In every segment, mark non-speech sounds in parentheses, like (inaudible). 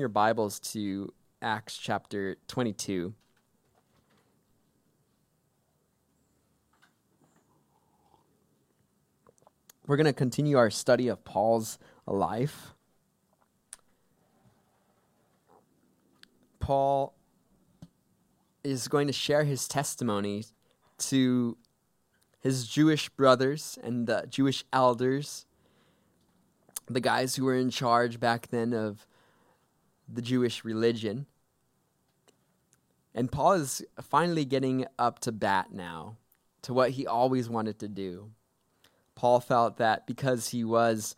your Bibles to Acts chapter 22. We're going to continue our study of Paul's life. Paul is going to share his testimony to his Jewish brothers and the Jewish elders, the guys who were in charge back then of the Jewish religion. And Paul is finally getting up to bat now to what he always wanted to do. Paul felt that because he was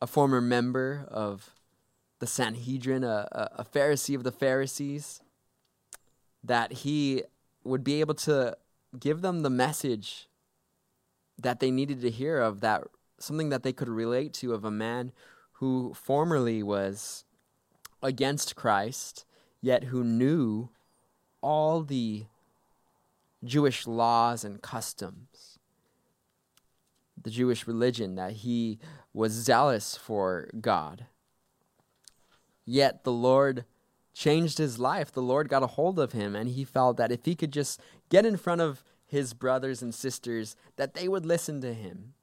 a former member of the Sanhedrin, a, a, Pharisee of the Pharisees, that he would be able to give them the message that they needed to hear of that something that they could relate to of a man who formerly was against Christ, yet who knew all the Jewish laws and customs, the Jewish religion, that he was zealous for God. Yet the Lord changed his life. The Lord got a hold of him, and he felt that if he could just get in front of his brothers and sisters, that they would listen to him.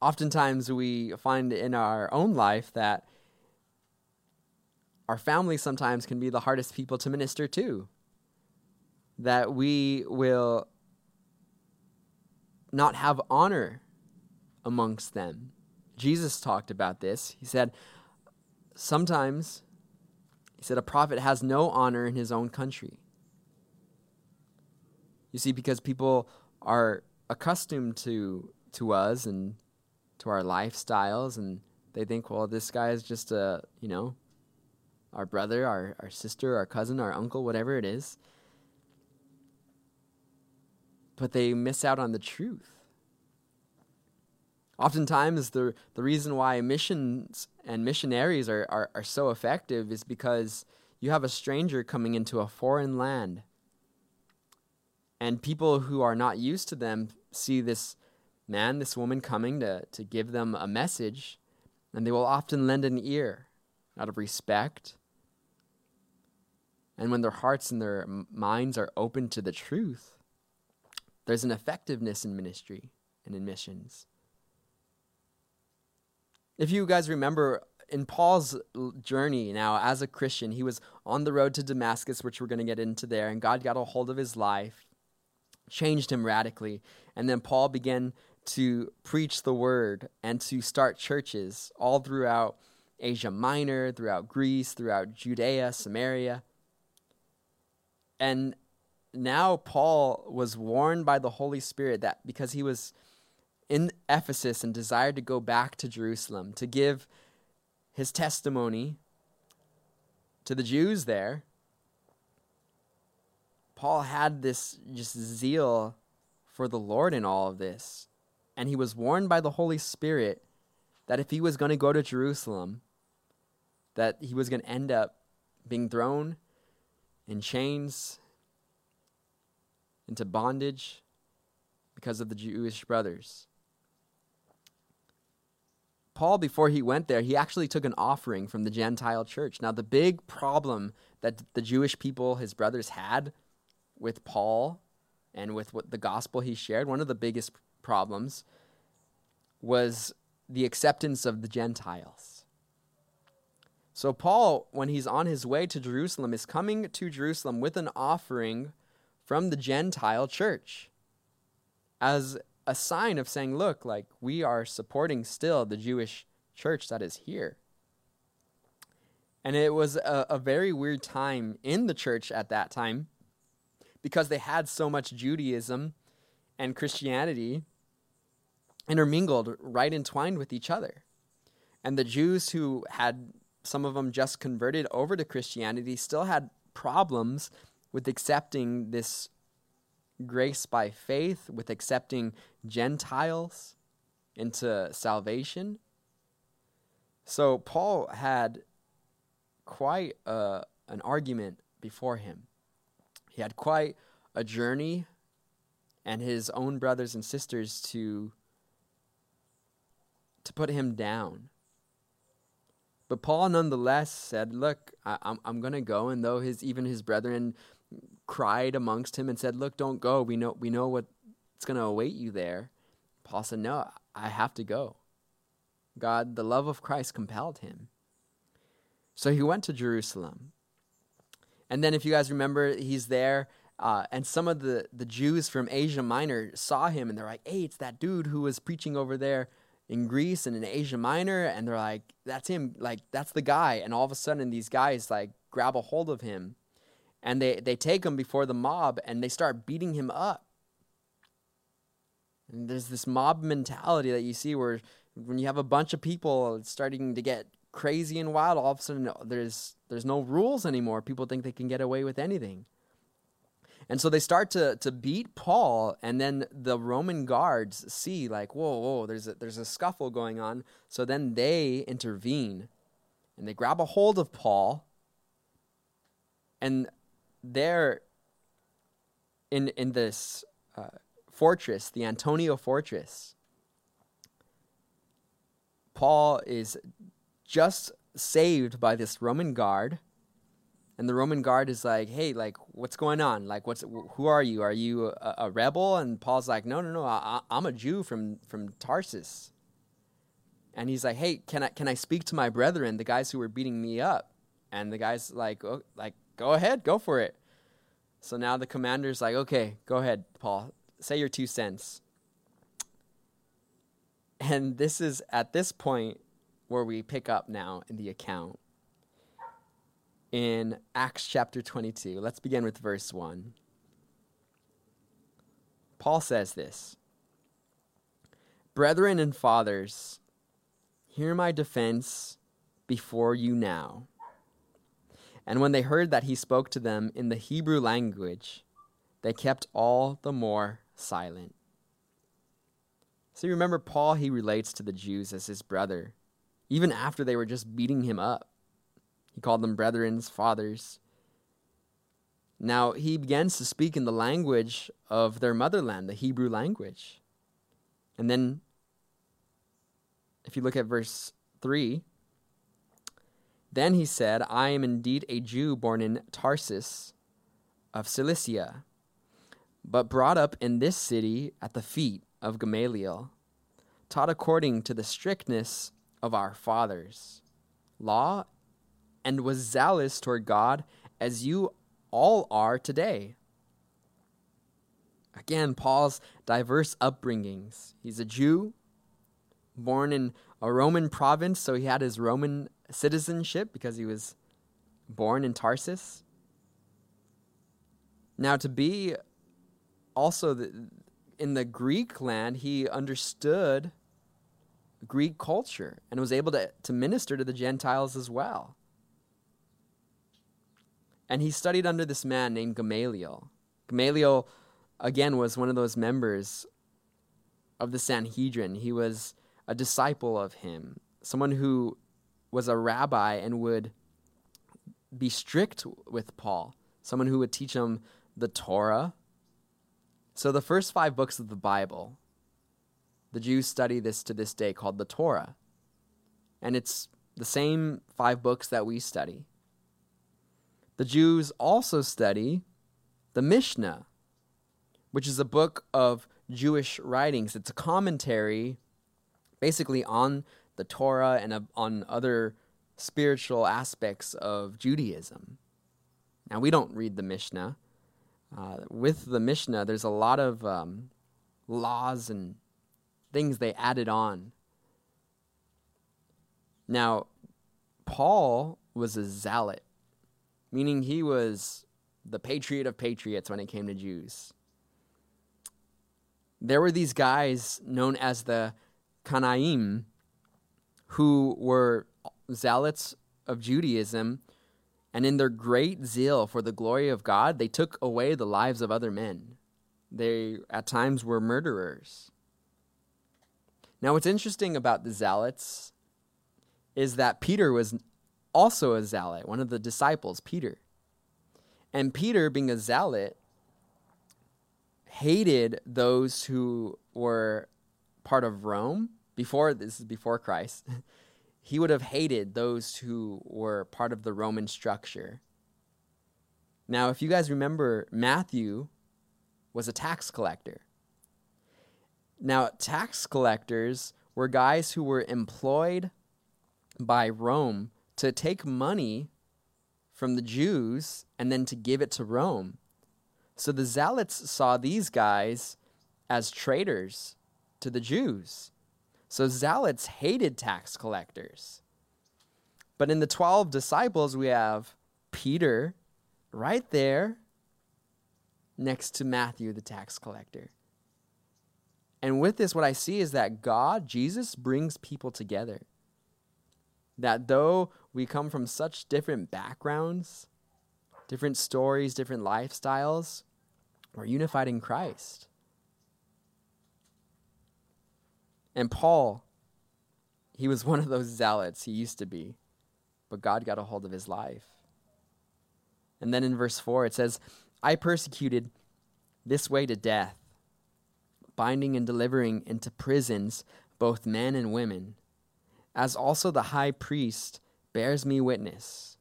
Oftentimes, we find in our own life that our family sometimes can be the hardest people to minister to. That we will not have honor amongst them. Jesus talked about this. He said, Sometimes, he said, a prophet has no honor in his own country. You see, because people are accustomed to to us and to our lifestyles, and they think, well, this guy is just a, you know, our brother, our, our sister, our cousin, our uncle, whatever it is. But they miss out on the truth. Oftentimes, the, the reason why missions and missionaries are, are, are so effective is because you have a stranger coming into a foreign land. And people who are not used to them see this man, this woman coming to, to give them a message, and they will often lend an ear out of respect and when their hearts and their minds are open to the truth, there's an effectiveness in ministry and in missions. If you guys remember, in Paul's journey now as a Christian, he was on the road to Damascus, which we're going to get into there, and God got a hold of his life, changed him radically. And then Paul began to preach the word and to start churches all throughout Asia Minor, throughout Greece, throughout Judea, Samaria. And now Paul was warned by the Holy Spirit that because he was in Ephesus and desired to go back to Jerusalem to give his testimony to the Jews there, Paul had this just zeal for the Lord in all of this. And he was warned by the Holy Spirit that if he was going to go to Jerusalem, that he was going to end up being thrown in chains, into bondage because of the Jewish brothers. Paul, before he went there, he actually took an offering from the Gentile church. Now, the big problem that the Jewish people, his brothers, had with Paul and with what the gospel he shared, one of the biggest problems was the acceptance of the Gentiles. So, Paul, when he's on his way to Jerusalem, is coming to Jerusalem with an offering from the Gentile church as a sign of saying, look, like we are supporting still the Jewish church that is here. And it was a, a, very weird time in the church at that time because they had so much Judaism and Christianity intermingled, right entwined with each other. And the Jews who had some of them just converted over to Christianity, still had problems with accepting this grace by faith, with accepting Gentiles into salvation. So Paul had quite a, an argument before him. He had quite a journey and his own brothers and sisters to to put him down But Paul nonetheless said, Look, I, am I'm, I'm going to go. And though his, even his brethren cried amongst him and said, Look, don't go. We know, we know what's going to await you there. Paul said, No, I have to go. God, the love of Christ compelled him. So he went to Jerusalem. And then, if you guys remember, he's there, uh, and some of the, the Jews from Asia Minor saw him, and they're like, hey, it's that dude who was preaching over there in Greece and in Asia Minor. And they're like, that's him. Like, that's the guy. And all of a sudden, these guys, like, grab a hold of him, and they, they take him before the mob, and they start beating him up. And there's this mob mentality that you see where when you have a bunch of people starting to get crazy and wild, all of a sudden there's there's no rules anymore. People think they can get away with anything. And so they start to to beat Paul, and then the Roman guards see like, whoa, whoa, there's a, there's a scuffle going on. So then they intervene, and they grab a hold of Paul, and they're in in this uh, fortress, the Antonia fortress. Paul is just saved by this Roman guard. And the Roman guard is like, "Hey, like, what's going on? Like, what's who are you? Are you a, a rebel?" And Paul's like, "No, no, no. I, am a Jew from from Tarsus." And he's like, "Hey, can I can I speak to my brethren, the guys who were beating me up?" And the guy's like, oh, "Like, go ahead, go for it." So now the commander's like, "Okay, go ahead, Paul. Say your two cents." And this is at this point where we pick up now in the account. In Acts chapter 22, let's begin with verse 1. Paul says this Brethren and fathers, hear my defense before you now. And when they heard that he spoke to them in the Hebrew language, they kept all the more silent. So you remember, Paul, he relates to the Jews as his brother even after they were just beating him up. He called them brethren, fathers. Now he begins to speak in the language of their motherland, the Hebrew language. And then, if you look at verse 3, then he said, I am indeed a Jew born in Tarsus of Cilicia, but brought up in this city at the feet of Gamaliel, taught according to the strictness of our fathers, law, and was zealous toward God as you all are today. Again, Paul's diverse upbringings. He's a Jew, born in a Roman province, so he had his Roman citizenship because he was born in Tarsus. Now, to be also the, in the Greek land, he understood Greek culture and was able to, to minister to the Gentiles as well. And he studied under this man named Gamaliel. Gamaliel, again, was one of those members of the Sanhedrin. He was a disciple of him, someone who was a rabbi and would be strict with Paul, someone who would teach him the Torah. So, the first five books of the Bible the Jews study this to this day called the Torah. And it's the same five books that we study. The Jews also study the Mishnah, which is a book of Jewish writings. It's a commentary basically on the Torah and on other spiritual aspects of Judaism. Now, we don't read the Mishnah. Uh, with the Mishnah, there's a lot of um, laws and things they added on. Now, Paul was a zealot, meaning he was the patriot of patriots when it came to Jews. There were these guys known as the Kanaim who were zealots of Judaism, and in their great zeal for the glory of God, they took away the lives of other men. They at times were murderers. Now, what's interesting about the zealots is that Peter was also a zealot, one of the disciples, Peter. And Peter, being a zealot, hated those who were part of Rome before this is before Christ. (laughs) he would have hated those who were part of the Roman structure. Now, if you guys remember, Matthew was a tax collector. Now, tax collectors were guys who were employed by Rome to take money from the Jews and then to give it to Rome. So the Zealots saw these guys as traitors to the Jews. So Zealots hated tax collectors. But in the 12 disciples, we have Peter right there next to Matthew, the tax collector. And with this, what I see is that God, Jesus, brings people together. That though we come from such different backgrounds, different stories, different lifestyles, we're unified in Christ. And Paul, he was one of those zealots, he used to be, but God got a hold of his life. And then in verse 4, it says, I persecuted this way to death, binding and delivering into prisons both men and women, as also the high priest bears me witness,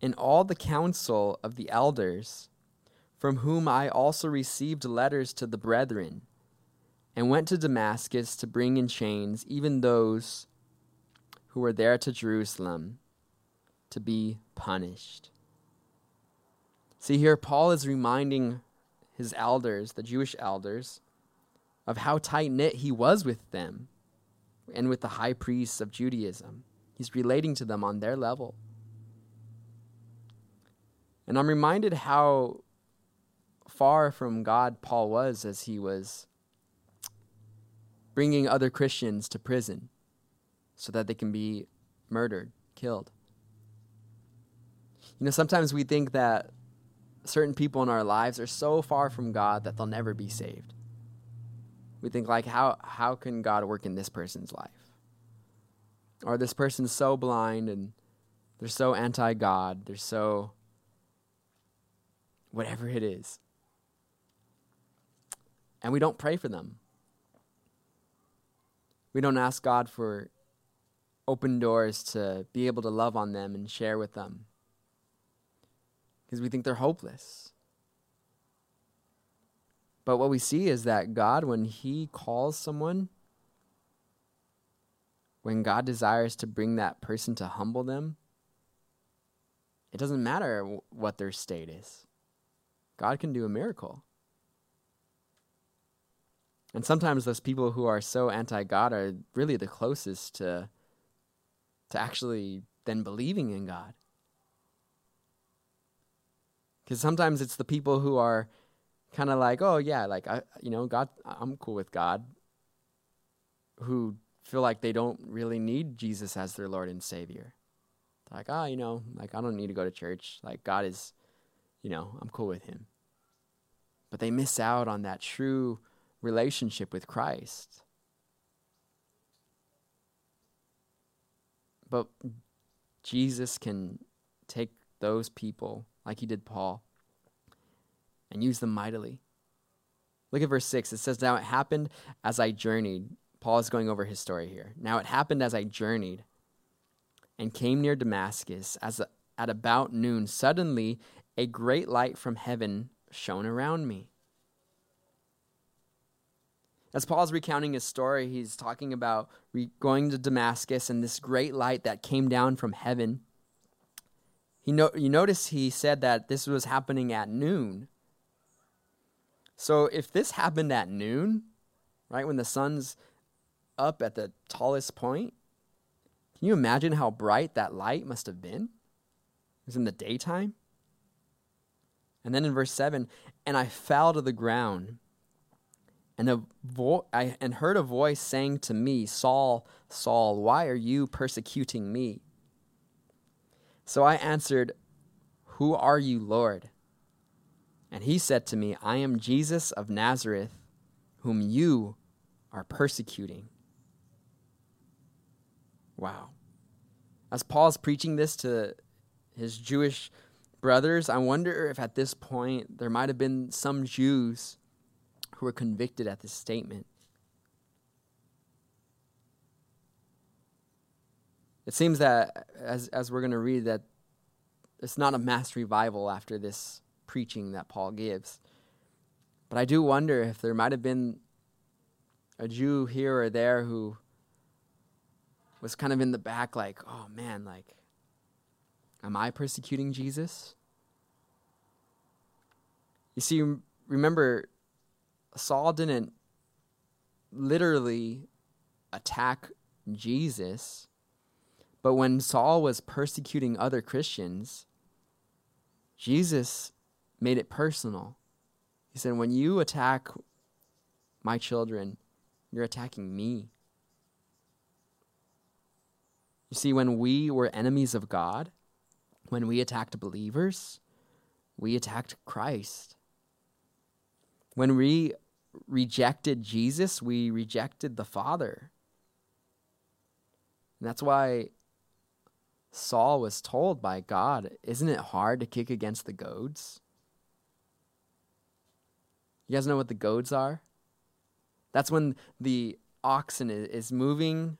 and all the council of the elders, from whom I also received letters to the brethren, and went to Damascus to bring in chains even those who were there to Jerusalem to be punished. See, here Paul is reminding his elders, the Jewish elders, of how tight knit he was with them and with the high priests of Judaism. He's relating to them on their level. And I'm reminded how far from God Paul was as he was bringing other Christians to prison so that they can be murdered, killed. You know, sometimes we think that certain people in our lives are so far from God that they'll never be saved. We think like how how can God work in this person's life? Or this person's so blind and they're so anti-God, they're so whatever it is. And we don't pray for them. We don't ask God for open doors to be able to love on them and share with them because we think they're hopeless. But what we see is that God, when He calls someone, when God desires to bring that person to humble them, it doesn't matter what their state is. God can do a miracle. And sometimes those people who are so anti God are really the closest to, to actually then believing in God. Because sometimes it's the people who are kind of like, oh yeah, like I, you know, God, I'm cool with God, who feel like they don't really need Jesus as their Lord and Savior. Like, ah, oh, you know, like I don't need to go to church. Like God is, you know, I'm cool with Him. But they miss out on that true relationship with Christ. But Jesus can take those people like he did Paul, and use them mightily. Look at verse 6. It says, Now it happened as I journeyed. Paul is going over his story here. Now it happened as I journeyed and came near Damascus as a, at about noon. Suddenly a great light from heaven shone around me. As Paul's recounting his story, he's talking about re- going to Damascus and this great light that came down from heaven. He no- you notice he said that this was happening at noon. So if this happened at noon, right, when the sun's up at the tallest point, can you imagine how bright that light must have been? It was in the daytime. And then in verse 7, and I fell to the ground and, a vo- I, and heard a voice saying to me, Saul, Saul, why are you persecuting me? So I answered, Who are you, Lord? And he said to me, I am Jesus of Nazareth, whom you are persecuting. Wow. As Paul's preaching this to his Jewish brothers, I wonder if at this point there might have been some Jews who were convicted at this statement. It seems that, as, as we're going to read, that it's not a mass revival after this preaching that Paul gives. But I do wonder if there might have been a Jew here or there who was kind of in the back, like, oh man, like, am I persecuting Jesus? You see, remember, Saul didn't literally attack Jesus, but when Saul was persecuting other Christians, Jesus made it personal. He said, When you attack my children, you're attacking me. You see, when we were enemies of God, when we attacked believers, we attacked Christ. When we rejected Jesus, we rejected the Father. And that's why Saul was told by God, Isn't it hard to kick against the goads? You guys know what the goads are? That's when the oxen is moving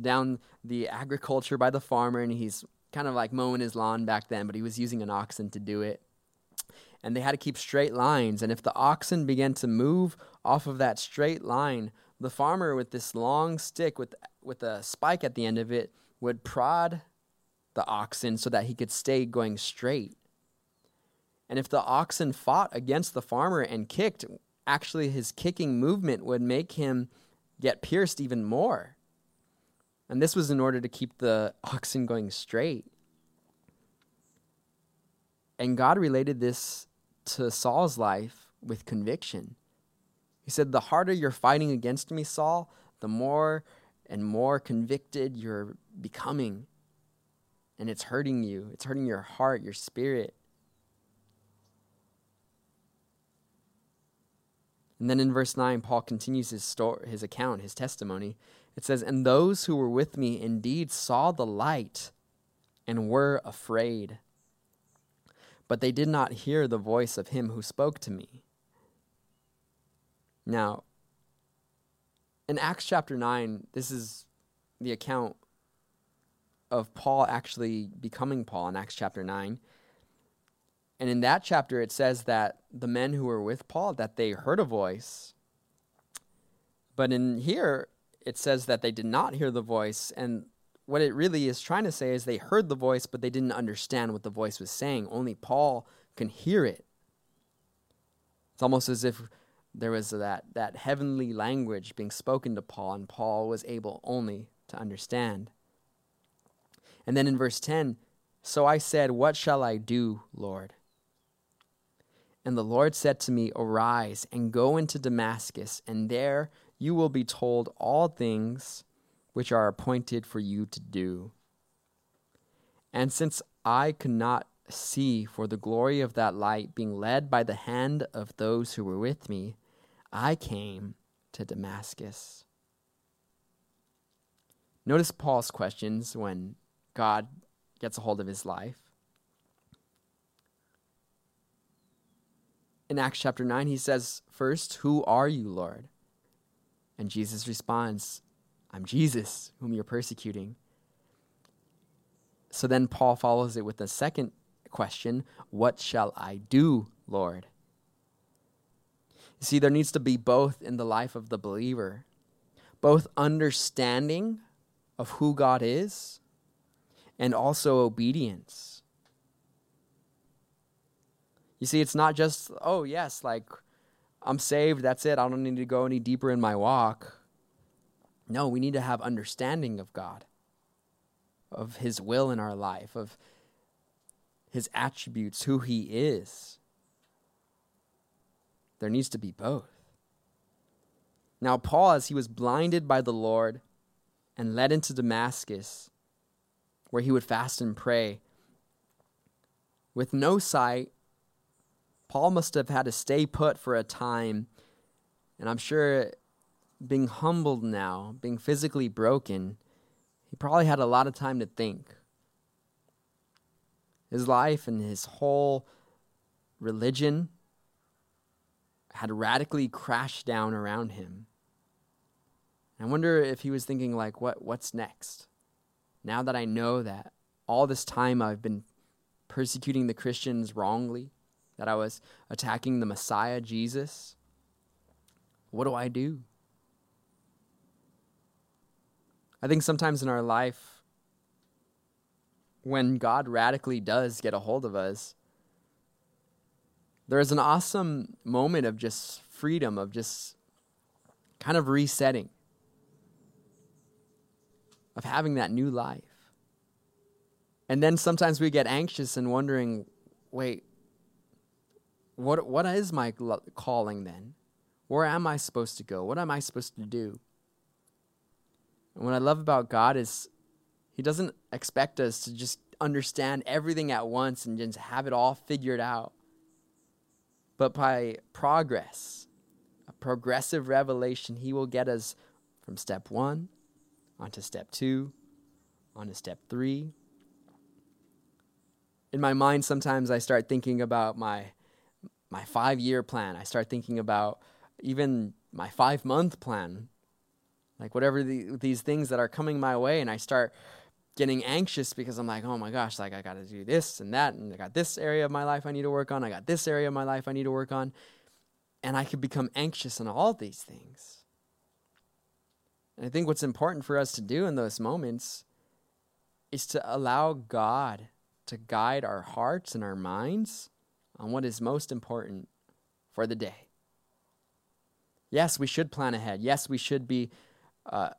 down the agriculture by the farmer and he's kind of like mowing his lawn back then, but he was using an oxen to do it. And they had to keep straight lines. And if the oxen began to move off of that straight line, the farmer with this long stick with with a spike at the end of it would prod the oxen so that he could stay going straight. And if the oxen fought against the farmer and kicked, actually his kicking movement would make him get pierced even more. And this was in order to keep the (laughs) oxen going straight. And God related this to Saul's life with conviction. He said, The harder you're fighting against me, Saul, the more and more convicted you're becoming. And it's hurting you, it's hurting your heart, your spirit. And then in verse 9, Paul continues his, story, his account, his testimony. It says, And those who were with me indeed saw the light and were afraid. But they did not hear the voice of him who spoke to me. Now, in Acts chapter 9, this is the account of Paul actually becoming Paul in Acts chapter 9. And in that chapter, it says that the men who were with Paul, that they heard a voice. But in here, it says that they did not hear the voice. And what it really is trying to say is they heard the voice, but they didn't understand what the voice was saying. Only Paul can hear it. It's almost as if there was that, that heavenly language being spoken to Paul, and Paul was able only to understand. And then in verse 10, so I said, What shall I do, Lord? And the Lord said to me, Arise and go into Damascus, and there you will be told all things which are appointed for you to do. And since I could not see for the glory of that light, being led by the hand of those who were with me, I came to Damascus. Notice Paul's questions when God gets a hold of his life. in Acts chapter 9, he says, First, who are you, Lord? And Jesus responds, I'm Jesus, whom you're persecuting. So then Paul follows it with a second question What shall I do, Lord? You see, there needs to be both in the life of the believer both understanding of who God is and also obedience. You see, it's not just, oh, yes, like I'm saved, that's it. I don't need to go any deeper in my walk. No, we need to have understanding of God, of His will in our life, of His attributes, who He is. There needs to be both. Now, Paul, as he was blinded by the Lord and led into Damascus, where he would fast and pray, with no sight, Paul must have had to stay put for a time. And I'm sure being humbled now, being physically broken, he probably had a lot of time to think. His life and his whole religion had radically crashed down around him. I wonder if he was thinking like what what's next? now that I know that all this time I've been persecuting the Christians wrongly, that I was attacking the Messiah, Jesus, what do I do? I think sometimes in our life, when God radically does get a hold of us, there's an awesome moment of just freedom, of just kind of resetting, of having that new life. And then sometimes we get anxious and wondering, wait, what what is my calling then? Where am I supposed to go? What am I supposed to do? And what I love about God is he doesn't expect us to just understand everything at once and just have it all figured out. But by progress, a progressive revelation, he will get us from step 1 onto step 2, onto step 3, in my mind sometimes I start thinking about my my 5 year plan. I start thinking about even my 5 month plan. Like whatever the, these things that are coming my way and I start getting anxious because I'm like, "Oh my gosh, like I got to do this and that and I got this area of my life I need to work on. I got this area of my life I need to work on." And I could become anxious on all these things. And I think what's important for us to do in those moments is to allow God to guide our hearts and our minds on what is most important for the day. Yes, we should plan ahead. Yes, we should be uh,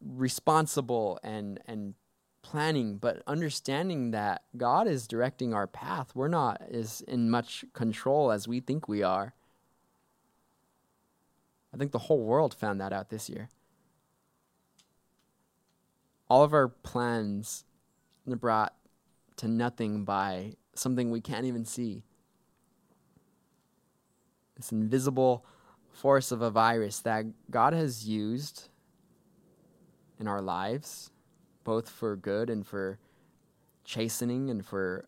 responsible and and planning, but understanding that God is directing our path. We're not as in much control as we think we are. I think the whole world found that out this year. All of our plans are brought to nothing by something we can't even see. This invisible force of a virus that God has used in our lives, both for good and for chastening and for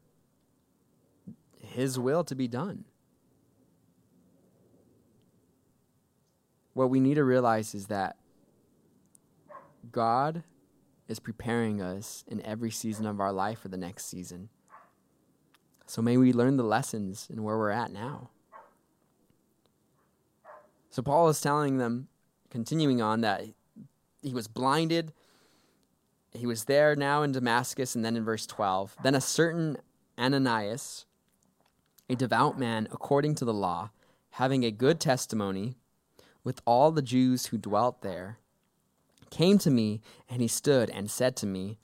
His will to be done. What we need to realize is that God is preparing us in every season of our life for the next season. So may we learn the lessons in where we're at now. So Paul is telling them, continuing on, that he was blinded. He was there now in Damascus, and then in verse 12. Then a certain Ananias, a devout man according to the law, having a good testimony with all the Jews who dwelt there, came to me, and he stood and said to me,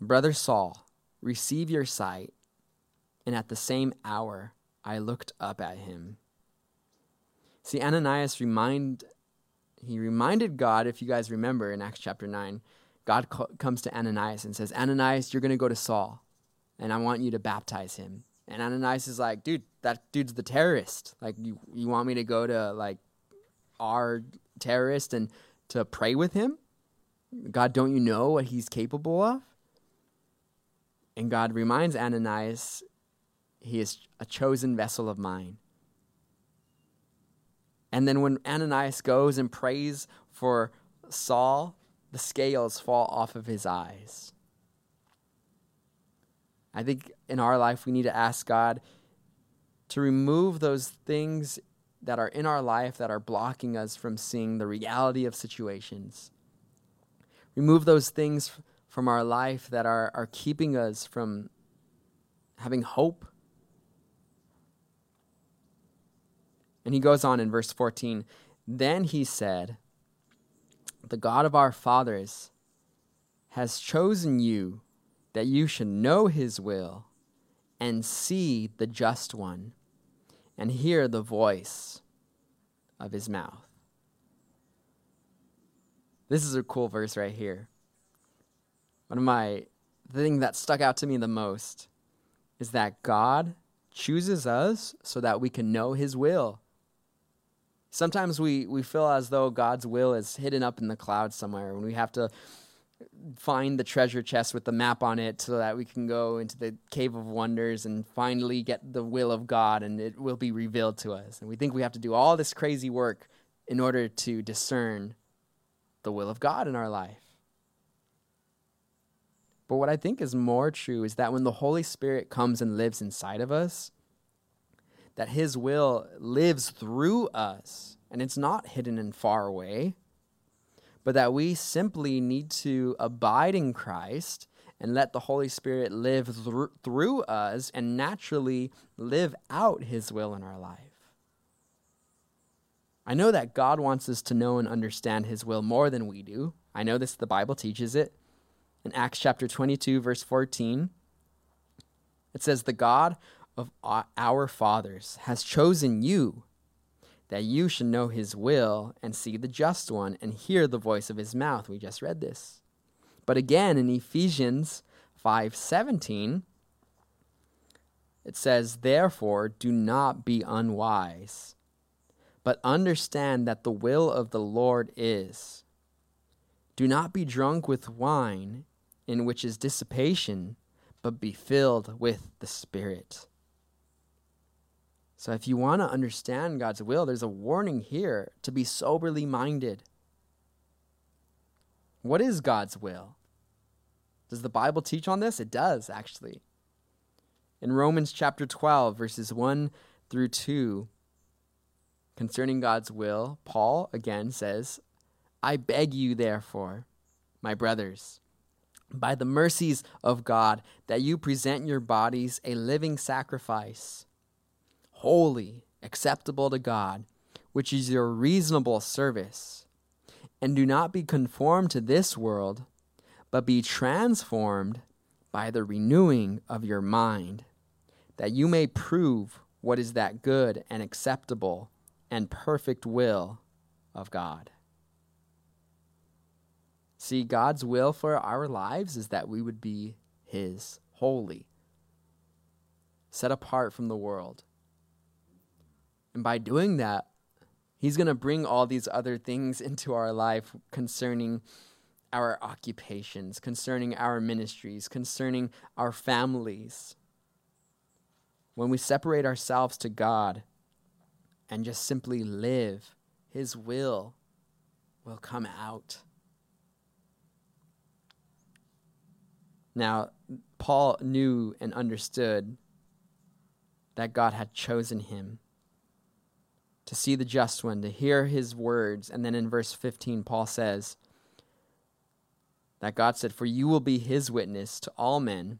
Brother Saul, receive your sight. And at the same hour I looked up at him. See, Ananias remind he reminded God, if you guys remember in Acts chapter 9, God co- comes to Ananias and says, Ananias, you're going to go to Saul, and I want you to baptize him. And Ananias is like, dude, that dude's the terrorist. Like, you, you want me to go to, like, our terrorist and to pray with him? God, don't you know what he's capable of? And God reminds Ananias, he is a chosen vessel of mine. And then when Ananias goes and prays for Saul, the scales fall off of his eyes. I think in our life, we need to ask God to remove those things that are in our life that are blocking us from seeing the reality of situations Remove those things from our life that are, are keeping us from having hope. And he goes on in verse 14 Then he said, The God of our fathers has chosen you that you should know his will and see the just one and hear the voice of his mouth. This is a cool verse right here. One of my the thing that stuck out to me the most is that God chooses us so that we can know his will. Sometimes we, we feel as though God's will is hidden up in the clouds somewhere and we have to find the treasure chest with the map on it so that we can go into the cave of wonders and finally get the will of God and it will be revealed to us. And we think we have to do all this crazy work in order to discern the will of God in our life. But what I think is more true is that when the Holy Spirit comes and lives inside of us, that His will lives through us, and it's not hidden and far away, but that we simply need to abide in Christ and let the Holy Spirit live thr- through us and naturally live out His will in our life. I know that God wants us to know and understand His will more than we do. I know this, the Bible teaches it in Acts chapter 22, verse 14. It says, The God of our fathers has chosen you that you should know his will and see the just one and hear the voice of his mouth. We just read this. But again in Ephesians 5:17 it says, "Therefore do not be unwise, but understand that the will of the Lord is. Do not be drunk with wine, in which is dissipation, but be filled with the Spirit. So, if you want to understand God's will, there's a warning here to be soberly minded. What is God's will? Does the Bible teach on this? It does, actually. In Romans chapter 12, verses 1 through 2, concerning God's will, Paul again says, I beg you, therefore, my brothers, by the mercies of God, that you present your bodies a living sacrifice, holy, acceptable to God, which is your reasonable service. And do not be conformed to this world, but be transformed by the renewing of your mind, that you may prove what is that good and acceptable and perfect will of God. See, God's will for our lives is that we would be His, holy, set apart from the world. And by doing that, He's going to bring all these other things into our life concerning our occupations, concerning our ministries, concerning our families. When we separate ourselves to God and just simply live, His will will come out. Now, Paul knew and understood that God had chosen him to see the just one, to hear his words. And then in verse 15, Paul says that God said, For you will be his witness to all men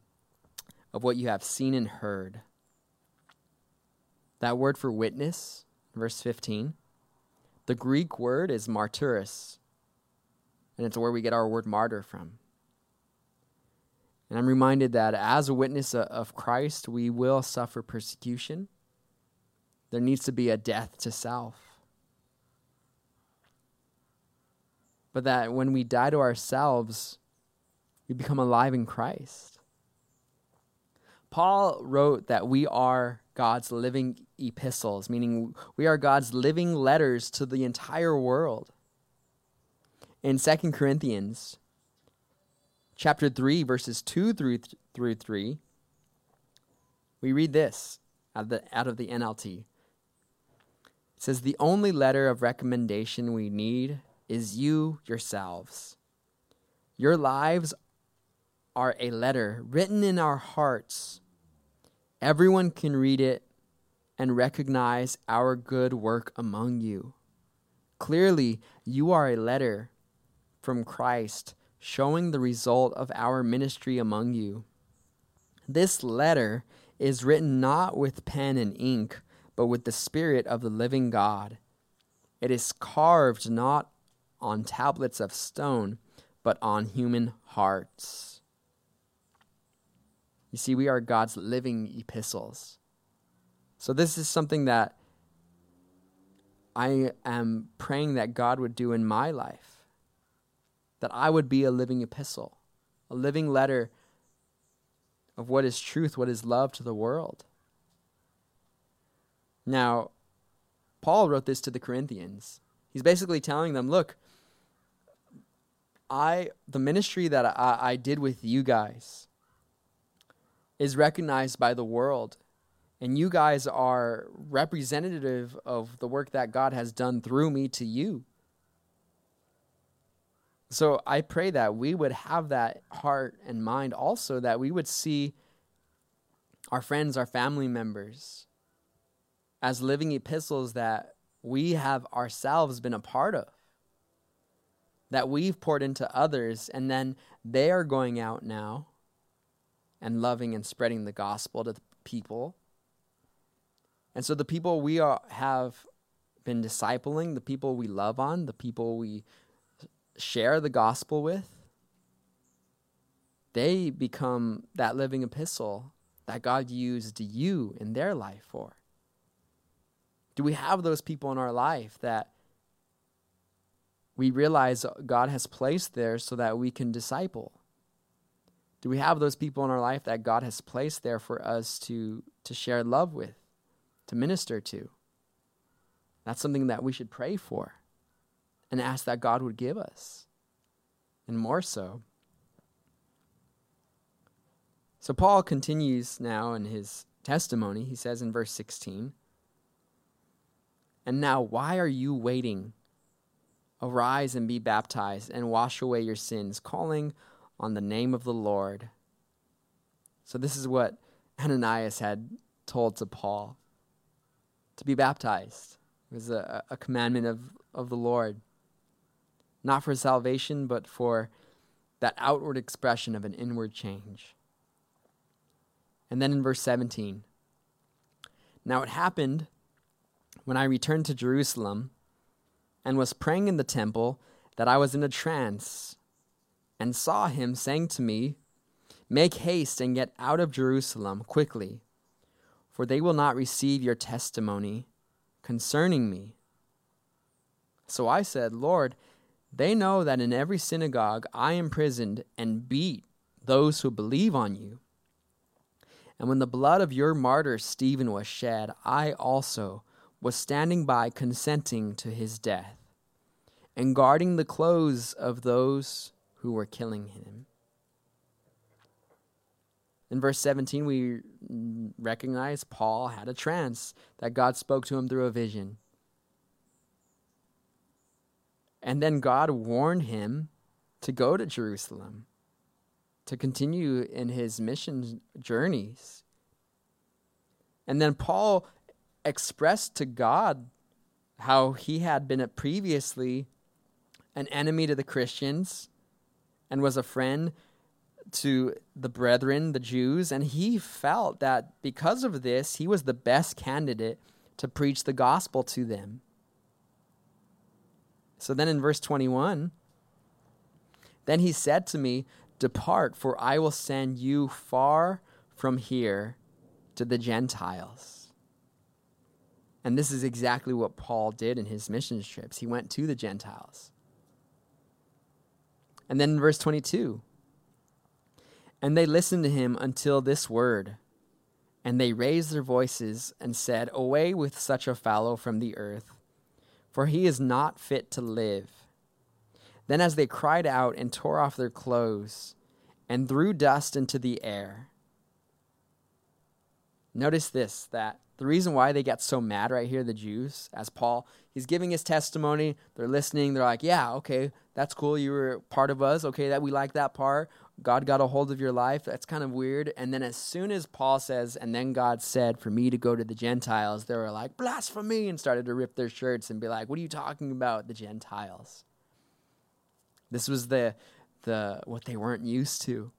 of what you have seen and heard. That word for witness, verse 15, the Greek word is martyros, and it's where we get our word martyr from. And I'm reminded that as a witness of Christ, we will suffer persecution. There needs to be a death to self. But that when we die to ourselves, we become alive in Christ. Paul wrote that we are God's living epistles, meaning we are God's living letters to the entire world. In 2 Corinthians chapter 3, verses 2 through, th- through 3, we read this out of, the, out of the NLT. Says, The only letter of recommendation we need is you yourselves. Your lives are a letter written in our hearts. Everyone can read it and recognize our good work among you. Clearly, you are a letter from Christ showing the result of our ministry among you. This letter is written not with pen and ink, but with the Spirit of the living God. It is carved not on tablets of stone, but on human hearts. You see, we are God's living epistles. So, this is something that I am praying that God would do in my life that I would be a living epistle, a living letter of what is truth, what is love to the world. Now, Paul wrote this to the Corinthians. He's basically telling them, look, I the ministry that I, I did with you guys is recognized by the world. And you guys are representative of the work that God has done through me to you. So I pray that we would have that heart and mind also, that we would see our friends, our family members, as living epistles that we have ourselves been a part of, that we've poured into others, and then they are going out now and loving and spreading the gospel to the people. And so the people we are, have been discipling, the people we love on, the people we share the gospel with, they become that living epistle that God used you in their life for. Do we have those people in our life that we realize God has placed there so that we can disciple? Do we have those people in our life that God has placed there for us to, to share love with, to minister to? That's something that we should pray for and ask that God would give us. And more so. So Paul continues now in his testimony. He says in verse 16, And now, why are you waiting? Arise and be baptized and wash away your sins, calling on the name of the Lord. So, this is what Ananias had told to Paul to be baptized. It was a, a commandment of, of the Lord, not for salvation, but for that outward expression of an inward change. And then in verse 17, now it happened when I returned to Jerusalem and was praying in the temple that I was in a trance and saw him saying to me, Make haste and get out of Jerusalem quickly, for they will not receive your testimony concerning me. So I said, Lord, they know that in every synagogue I imprisoned and beat those who believe on you. And when the blood of your martyr Stephen was shed, I also was standing by consenting to his death and guarding the clothes of those who were killing him. In verse 17, we recognize Paul had a trance that God spoke to him through a vision. And then God warned him to go to Jerusalem, to continue in his mission journeys. And then Paul expressed to God how he had been previously an enemy to the Christians and was a friend to the brethren, the Jews, and he felt that because of this, he was the best candidate to preach the gospel to them. So then in verse 21, then he said to me, Depart, for I will send you far from here to the Gentiles. And this is exactly what Paul did in his mission trips. He went to the Gentiles. And then verse 22, and they listened to him until this word. And they raised their voices and said, Away with such a fellow from the earth, for he is not fit to live. Then, as they cried out and tore off their clothes and threw dust into the air, notice this that the reason why they get so mad right here, the Jews, as Paul, he's giving his testimony, they're listening, they're like, Yeah, okay, that's cool, you were part of us, okay, that we like that part. God got a hold of your life. That's kind of weird. And then as soon as Paul says, and then God said for me to go to the Gentiles, they were like, blasphemy, and started to rip their shirts and be like, what are you talking about, the Gentiles? This was the, the what they weren't used to.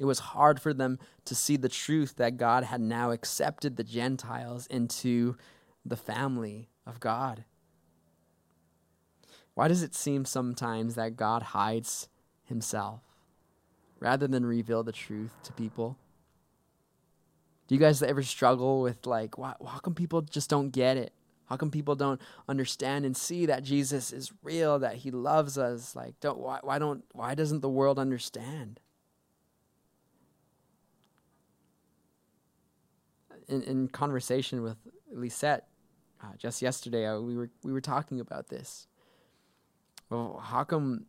It was hard for them to see the truth that God had now accepted the Gentiles into the family of God. Why does it seem sometimes that God hides himself? rather than reveal the truth to people? Do you guys ever struggle with like, why, how come people just don't get it? How come people don't understand and see that Jesus is real, that He loves us? Like, don't why, why don't why doesn't the world understand? In, in conversation with Lisette uh, just yesterday, uh, we were we were talking about this. Well, how come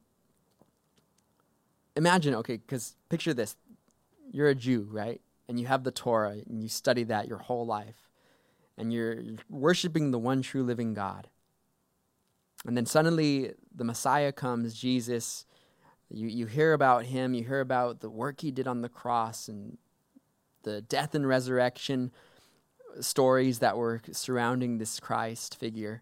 imagine, okay, because picture this. You're a Jew, right? And you have the Torah and you study that your whole life. And you're worshiping the one true living God. And then suddenly the Messiah comes, Jesus. You, you hear about him, you hear about the work he did on the cross and the death and resurrection stories that were surrounding this Christ figure.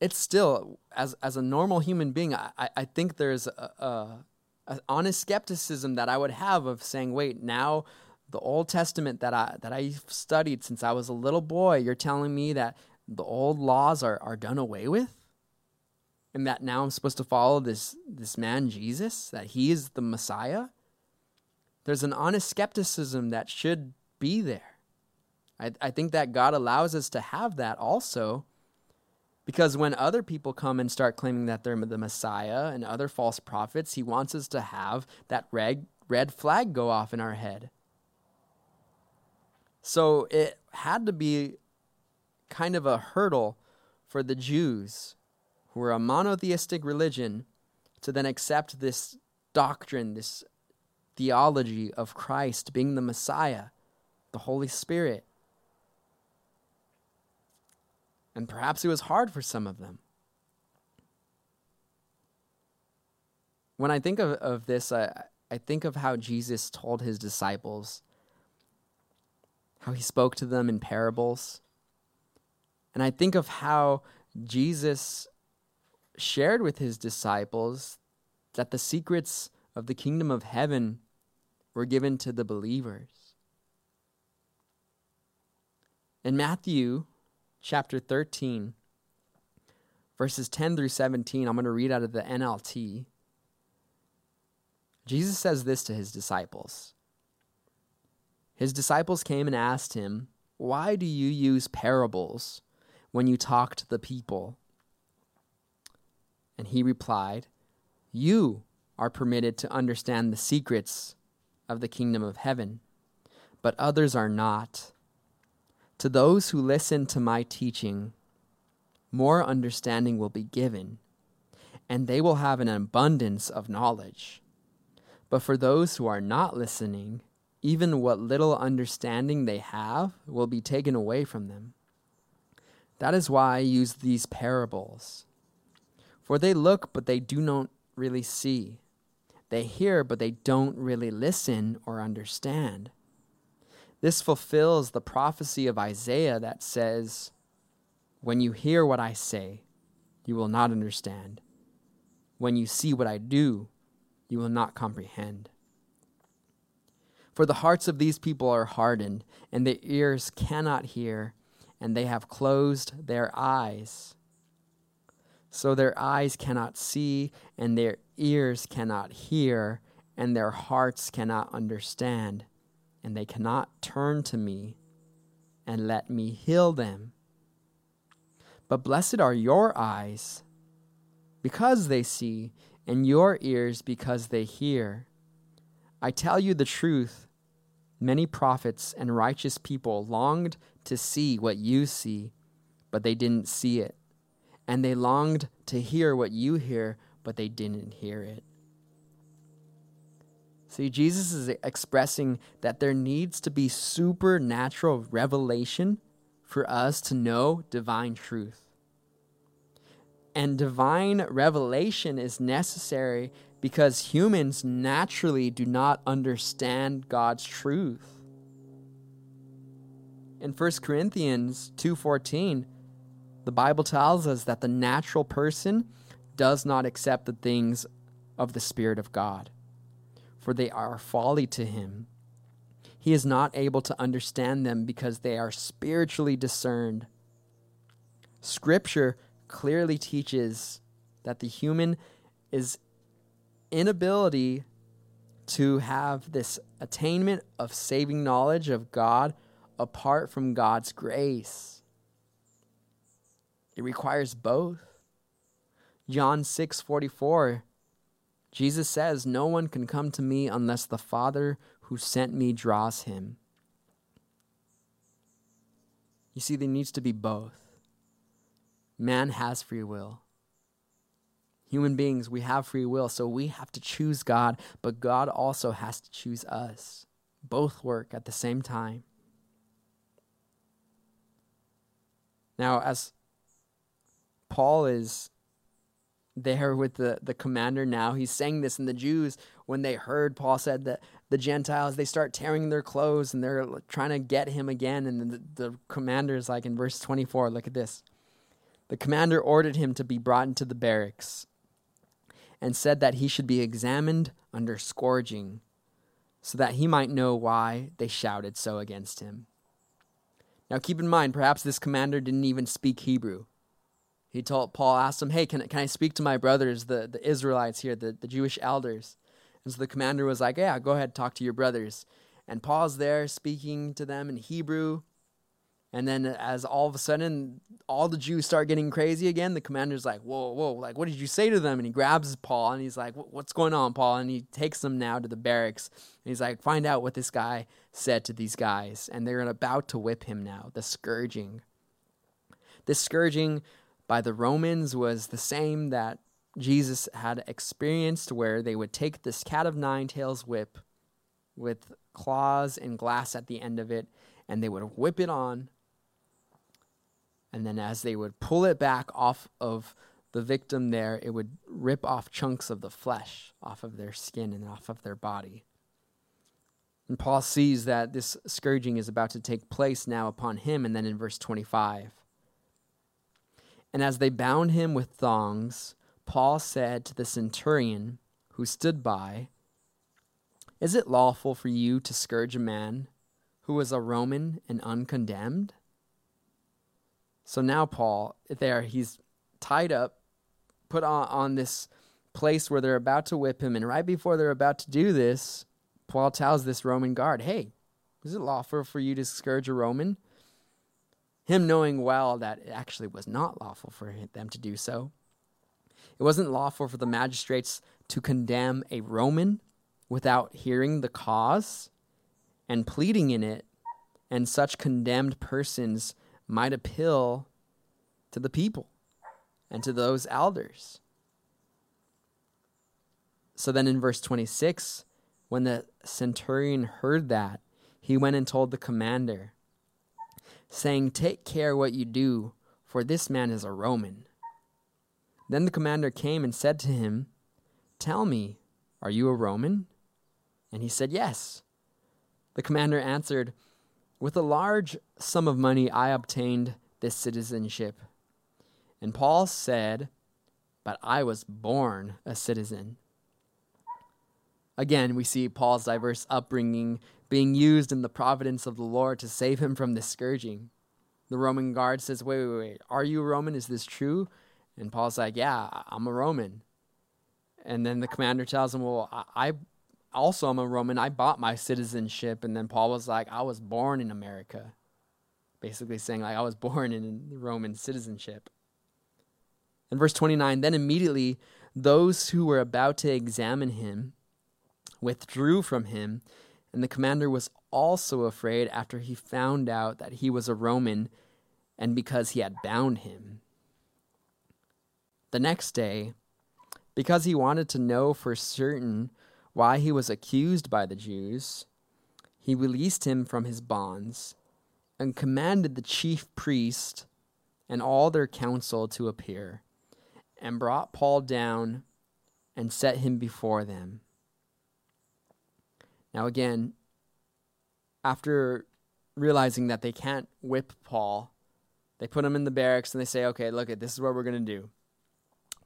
It's still, as, as a normal human being, I, I think there's a, a, a honest skepticism that I would have of saying, wait, now the Old Testament that I that I studied since I was a little boy, you're telling me that the old laws are, are done away with? And that now I'm supposed to follow this this man Jesus, that he is the Messiah? There's an honest skepticism that should be there. I, I think that God allows us to have that also because when other people come and start claiming that they're the Messiah and other false prophets, he wants us to have that red, red flag go off in our head. So it had to be kind of a hurdle for the Jews, who were a monotheistic religion, to then accept this doctrine, this theology of Christ being the Messiah, the Holy Spirit. And perhaps it was hard for some of them. When I think of, of this, I, I think of how Jesus told his disciples, how he spoke to them in parables. And I think of how Jesus shared with his disciples that the secrets of the kingdom of heaven were given to the believers. In Matthew chapter 13, verses 10 through 17. I'm going to read out of the NLT. Jesus says this to his disciples. His disciples came and asked him, Why do you use parables when you talk to the people? And he replied, You are permitted to understand the secrets of the kingdom of heaven, but others are not. To those who listen to my teaching, more understanding will be given, and they will have an abundance of knowledge. But for those who are not listening, even what little understanding they have will be taken away from them. That is why I use these parables. For they look, but they do not really see. They hear, but they don't really listen or understand. This fulfills the prophecy of Isaiah that says, When you hear what I say, you will not understand. When you see what I do, you will not comprehend. For the hearts of these people are hardened, and their ears cannot hear, and they have closed their eyes. So their eyes cannot see, and their ears cannot hear, and their hearts cannot understand and they cannot turn to me and let me heal them. But blessed are your eyes because they see, and your ears because they hear. I tell you the truth. Many prophets and righteous people longed to see what you see, but they didn't see it. And they longed to hear what you hear, but they didn't hear it. See, Jesus is expressing that there needs to be supernatural revelation for us to know divine truth. And divine revelation is necessary because humans naturally do not understand God's truth. In 1 Corinthians 2:14, the Bible tells us that the natural person does not accept the things of the spirit of God for they are folly to him. He is not able to understand them because they are spiritually discerned. Scripture clearly teaches that the human is inability to have this attainment of saving knowledge of God apart from God's grace. It requires both. John 6:44 Jesus says, No one can come to me unless the Father who sent me draws him. You see, there needs to be both. Man has free will. Human beings, we have free will, so we have to choose God, but God also has to choose us. Both work at the same time. Now, as Paul is there with the, the commander now. He's saying this, and the Jews, when they heard Paul said that the Gentiles, they start tearing their clothes and they're trying to get him again. And the, the commander is like in verse 24, look at this. The commander ordered him to be brought into the barracks and said that he should be examined under scourging so that he might know why they shouted so against him. Now keep in mind, perhaps this commander didn't even speak Hebrew. He told Paul asked him, "Hey, can can I speak to my brothers, the the Israelites here, the the Jewish elders?" And so the commander was like, "Yeah, go ahead, talk to your brothers." And Paul's there speaking to them in Hebrew. And then as all of a sudden all the Jews start getting crazy again, the commander's like, "Whoa, whoa! Like, what did you say to them?" And he grabs Paul and he's like, "What's going on, Paul?" And he takes them now to the barracks. And he's like, "Find out what this guy said to these guys." And they're about to whip him now. The scourging. This scourging by the Romans was the same that Jesus had experienced, where they would take this cat of nine tails whip with claws and glass at the end of it, and they would whip it on. And then, as they would pull it back off of the victim, there, it would rip off chunks of the flesh off of their skin and off of their body. And Paul sees that this scourging is about to take place now upon him. And then in verse 25, and as they bound him with thongs, Paul said to the centurion who stood by, Is it lawful for you to scourge a man who is a Roman and uncondemned? So now, Paul, there, he's tied up, put on, on this place where they're about to whip him. And right before they're about to do this, Paul tells this Roman guard, Hey, is it lawful for you to scourge a Roman? Him knowing well that it actually was not lawful for them to do so. It wasn't lawful for the magistrates to condemn a Roman without hearing the cause and pleading in it, and such condemned persons might appeal to the people and to those elders. So then in verse 26, when the centurion heard that, he went and told the commander saying, Take care what you do, for this man is a Roman. Then the commander came and said to him, Tell me, are you a Roman? And he said, Yes. The commander answered, With a large sum of money I obtained this citizenship. And Paul said, But I was born a citizen. Again, we see Paul's diverse upbringing being used in the providence of the Lord to save him from this scourging. The Roman guard says, Wait, wait, wait, are you a Roman? Is this true? And Paul's like, Yeah, I'm a Roman. And then the commander tells him, Well, I also am a Roman. I bought my citizenship. And then Paul was like, I was born in America. Basically saying, like, I was (laughs) born in Roman citizenship. In verse 29, then immediately those who were about to examine him withdrew from him and the commander was also afraid after he found out that he was a Roman and because he had bound him. The next day, because he wanted to know for certain why he was accused by the Jews, he released him from his bonds and commanded the chief priest and all their council to appear, and brought Paul down and set him before them. Now, again, after realizing that they can't whip Paul, they put him in the barracks and they say, okay, look, this is what we're going to do.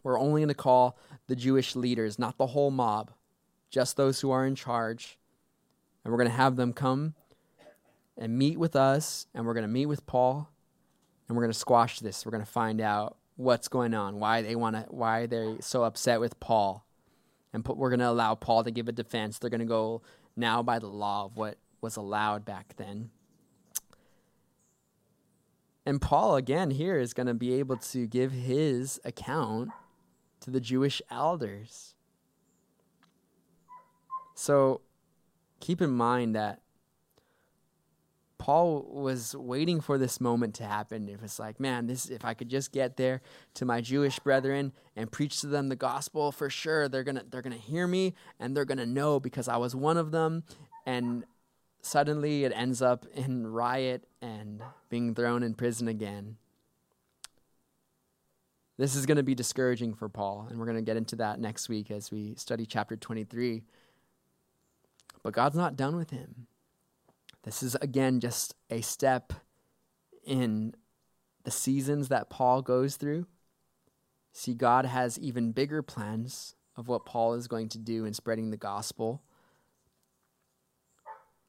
We're only going to call the Jewish leaders, not the whole mob, just those who are in charge. And we're going to have them come and meet with us, and we're going to meet with Paul, and we're going to squash this. We're going to find out what's going on, why they want to, why they're so upset with Paul, and put, we're going to allow Paul to give a defense. They're going to go now by the law of what was allowed back then. And Paul, again, here is going to be able to give his account to the Jewish elders. So keep in mind that Paul was waiting for this moment to happen. It was like, man, this if I could just get there to my Jewish brethren and preach to them the gospel, for sure they're gonna they're gonna hear me and they're gonna know because I was one of them. And suddenly it ends up in riot and being thrown in prison again. This is to be discouraging for Paul, and we're to get into that next week as we study chapter 23. But God's not done with him. This is, again, just a step in the seasons that Paul goes through. See, God has even bigger plans of what Paul is going to do in spreading the gospel.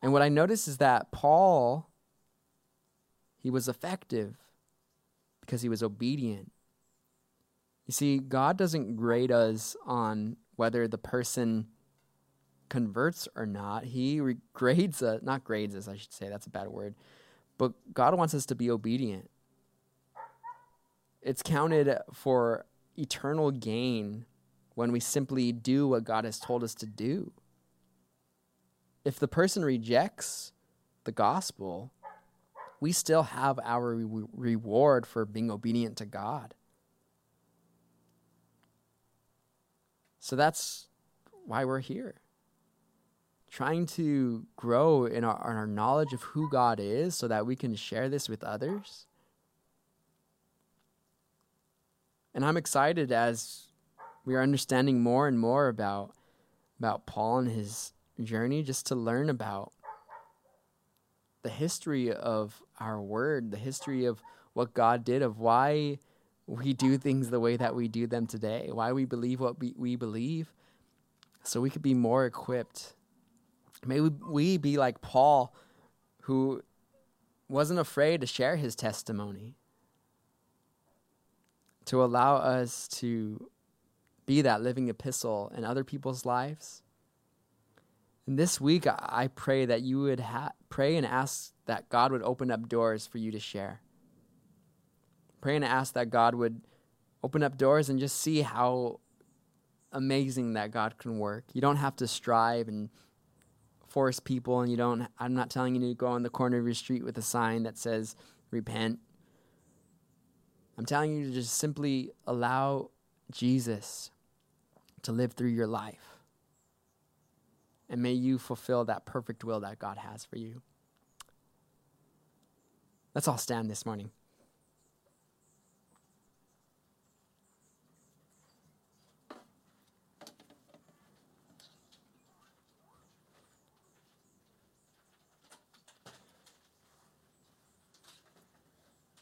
And what I notice is that Paul, he was effective because he was obedient. You see, God doesn't grade us on whether the person converts or not. He grades us, not grades us, I should say, that's a bad word. But God wants us to be obedient. It's counted for eternal gain when we simply do what God has told us to do. If the person rejects the gospel, we still have our re- reward for being obedient to God. So that's why we're here. Trying to grow in our, in our knowledge of who God is so that we can share this with others. And I'm excited as we are understanding more and more about about Paul and his journey just to learn about the history of our word, the history of what God did, of why we do things the way that we do them today, why we believe what we, we believe, so we could be more equipped. May we, we be like Paul, who wasn't afraid to share his testimony, to allow us to be that living epistle in other people's lives. And this week, I pray that you would ha- pray and ask that God would open up doors for you to share. Pray and ask that God would open up doors and just see how amazing that God can work. You don't have to strive and force people, and you don't. I'm not telling you to go on the corner of your street with a sign that says "Repent." I'm telling you to just simply allow Jesus to live through your life. And may you fulfill that perfect will that God has for you. Let's all stand this morning.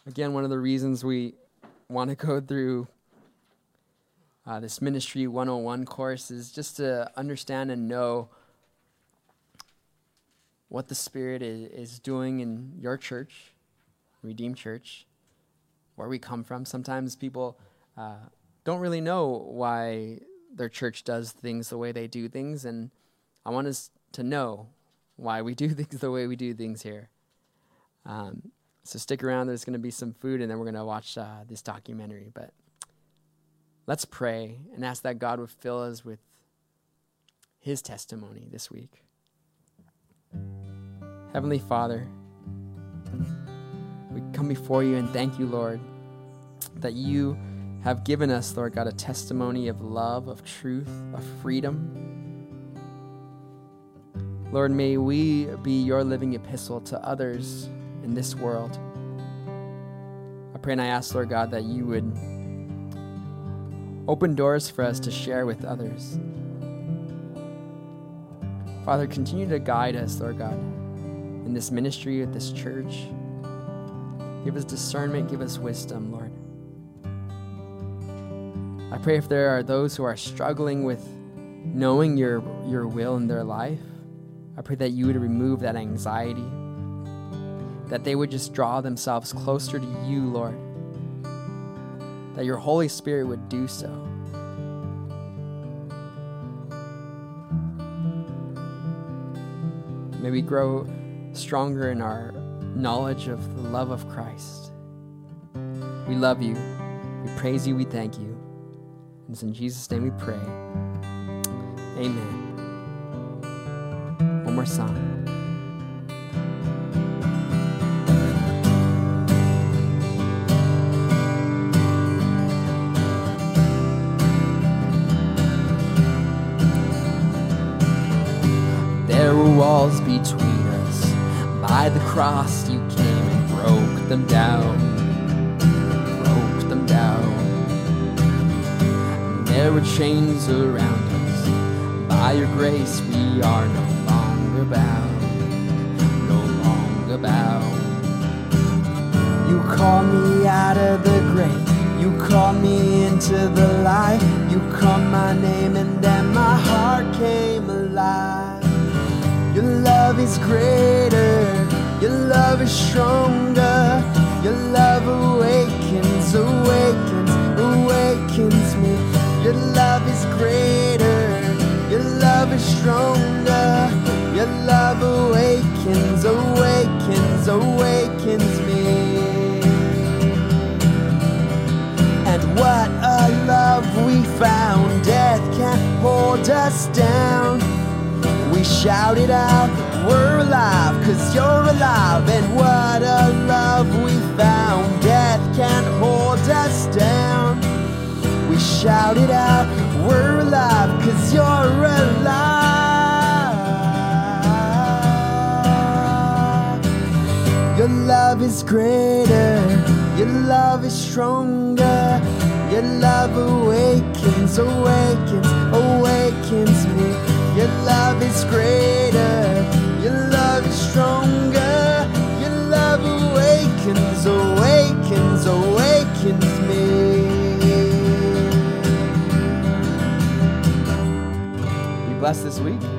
Again, one of the reasons we want to go through uh, this Ministry 101 course is just to understand and know what the Spirit is, is doing in your church, Redeemed Church, where we come from. Sometimes people uh, don't really know why their church does things the way they do things, and I want us to know why we do (laughs) things the way we do things here. Um, so stick around. There's going to be some food, and then we're going to watch uh, this documentary. But let's pray and ask that God would fill us with His testimony this week. Heavenly Father, we come before you and thank you, Lord, that you have given us, Lord God, a testimony of love, of truth, of freedom. Lord, may we be your living epistle to others in this world. I pray and I ask, Lord God, that you would open doors for us to share with others. Father, continue to guide us, Lord God, in this ministry, at this church. Give us discernment, give us wisdom, Lord. I pray if there are those who are struggling with knowing your, your will in their life, I pray that you would remove that anxiety that they would just draw themselves closer to you, Lord. That your Holy Spirit would do so. May we grow stronger in our knowledge of the love of Christ. We love you. We praise you. We thank you. And it's in Jesus' name we pray. Amen. One more song. Between us. By the cross you came and broke them down. Broke them down. there were chains around us. By your grace, we are no longer bound, no longer bound. You call me out of the grave. You call me into the light. You called my name, and then my heart came alive. Your love is greater. Your love is stronger. Your love awakens, awakens, awakens me. Your love is greater. Your love is stronger. Your love awakens, awakens, awakens me. And what a love we found. Death can't hold us down. We shouted out, We're alive, cause you're alive. And what a love we found. Death can't hold us down. We shouted out, We're alive, cause you're alive. Your love is greater, your love is stronger. Your love awakens, awakens, awakens me. Love is greater, your love is stronger. Your love awakens, awakens, awakens me. Be blessed this week.